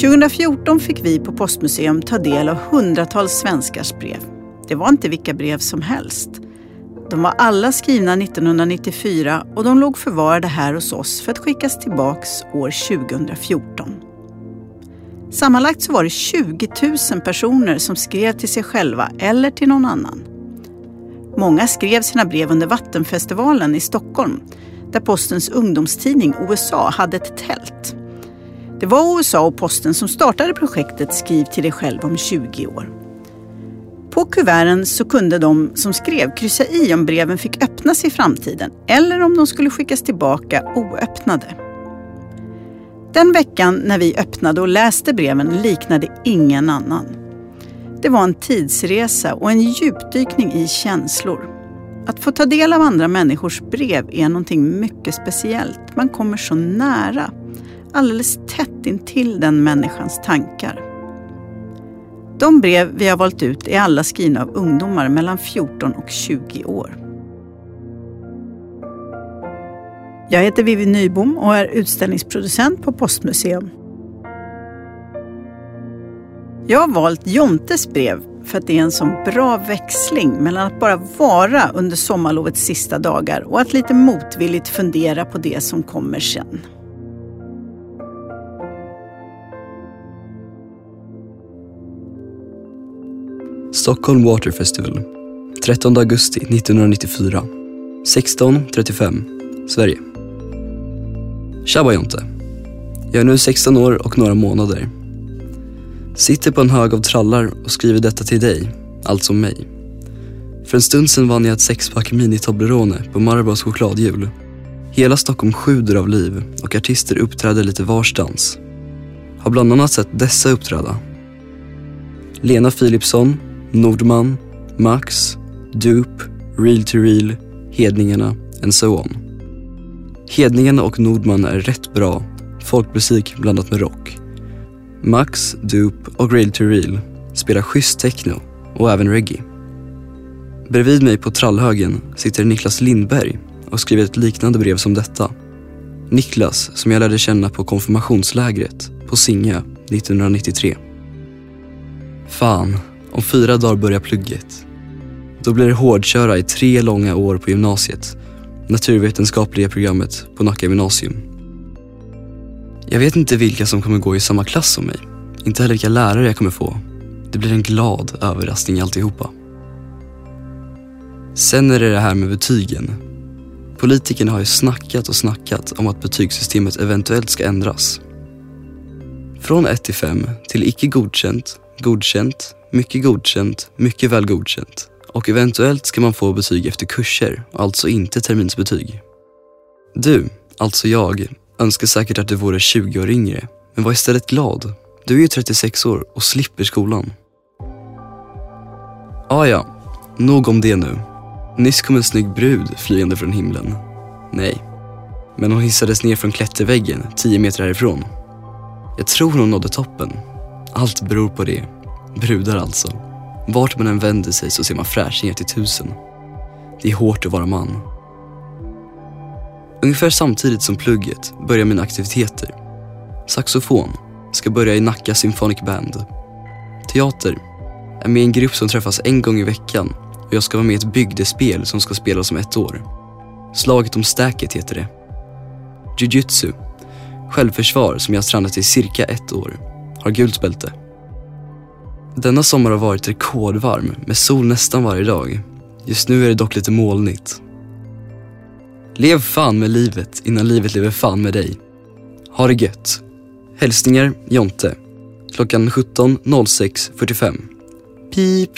2014 fick vi på Postmuseum ta del av hundratals svenskars brev. Det var inte vilka brev som helst. De var alla skrivna 1994 och de låg förvarade här hos oss för att skickas tillbaks år 2014. Sammanlagt så var det 20 000 personer som skrev till sig själva eller till någon annan. Många skrev sina brev under Vattenfestivalen i Stockholm där Postens ungdomstidning USA hade ett tält. Det var USA och Posten som startade projektet Skriv till dig själv om 20 år. På kuverten så kunde de som skrev kryssa i om breven fick öppnas i framtiden eller om de skulle skickas tillbaka oöppnade. Den veckan när vi öppnade och läste breven liknade ingen annan. Det var en tidsresa och en djupdykning i känslor. Att få ta del av andra människors brev är någonting mycket speciellt. Man kommer så nära, alldeles tätt intill den människans tankar. De brev vi har valt ut är alla skrivna av ungdomar mellan 14 och 20 år. Jag heter Vivi Nybom och är utställningsproducent på Postmuseum. Jag har valt Jontes brev för att det är en sån bra växling mellan att bara vara under sommarlovets sista dagar och att lite motvilligt fundera på det som kommer sen. Stockholm Water Festival 13 augusti 1994 16.35 Sverige Tjaba Jonte. Jag är nu 16 år och några månader. Sitter på en hög av trallar och skriver detta till dig, alltså mig. För en stund sedan vann jag ett sexpack mini-Toblerone på Marabous chokladhjul. Hela Stockholm sjuder av liv och artister uppträder lite varstans. Har bland annat sett dessa uppträda. Lena Philipsson, Nordman, Max, Dupe, Real to Real, Hedningarna and so on. Hedningarna och Nordman är rätt bra, folkmusik blandat med rock. Max, Dupe och Real to Real spelar schysst techno och även reggae. Bredvid mig på trallhögen sitter Niklas Lindberg och skriver ett liknande brev som detta. Niklas som jag lärde känna på konfirmationslägret på Singö 1993. Fan, om fyra dagar börjar plugget. Då blir det hårdköra i tre långa år på gymnasiet, naturvetenskapliga programmet på Nacka gymnasium. Jag vet inte vilka som kommer gå i samma klass som mig, inte heller vilka lärare jag kommer få. Det blir en glad överraskning alltihopa. Sen är det det här med betygen. Politikerna har ju snackat och snackat om att betygssystemet eventuellt ska ändras. Från 1 till 5 till icke godkänt, godkänt, mycket godkänt, mycket väl godkänt. Och eventuellt ska man få betyg efter kurser, alltså inte terminsbetyg. Du, alltså jag, önskar säkert att du vore 20 år yngre, men var istället glad. Du är ju 36 år och slipper skolan. Ah, ja, nog om det nu. Nyss kom en snygg brud flygande från himlen. Nej, men hon hissades ner från klätterväggen 10 meter härifrån. Jag tror hon nådde toppen. Allt beror på det. Brudar alltså. Vart man än vänder sig så ser man fräschingar till tusen. Det är hårt att vara man. Ungefär samtidigt som plugget börjar mina aktiviteter. Saxofon ska börja i Nacka Symphonic Band. Teater är med i en grupp som träffas en gång i veckan och jag ska vara med i ett bygdespel som ska spelas om ett år. Slaget om stäket heter det. Jujutsu, självförsvar som jag har tränat i cirka ett år, har gult bälte. Denna sommar har varit rekordvarm med sol nästan varje dag. Just nu är det dock lite molnigt. Lev fan med livet innan livet lever fan med dig. Ha det gött. Hälsningar Jonte. Klockan 17.06.45. Pip.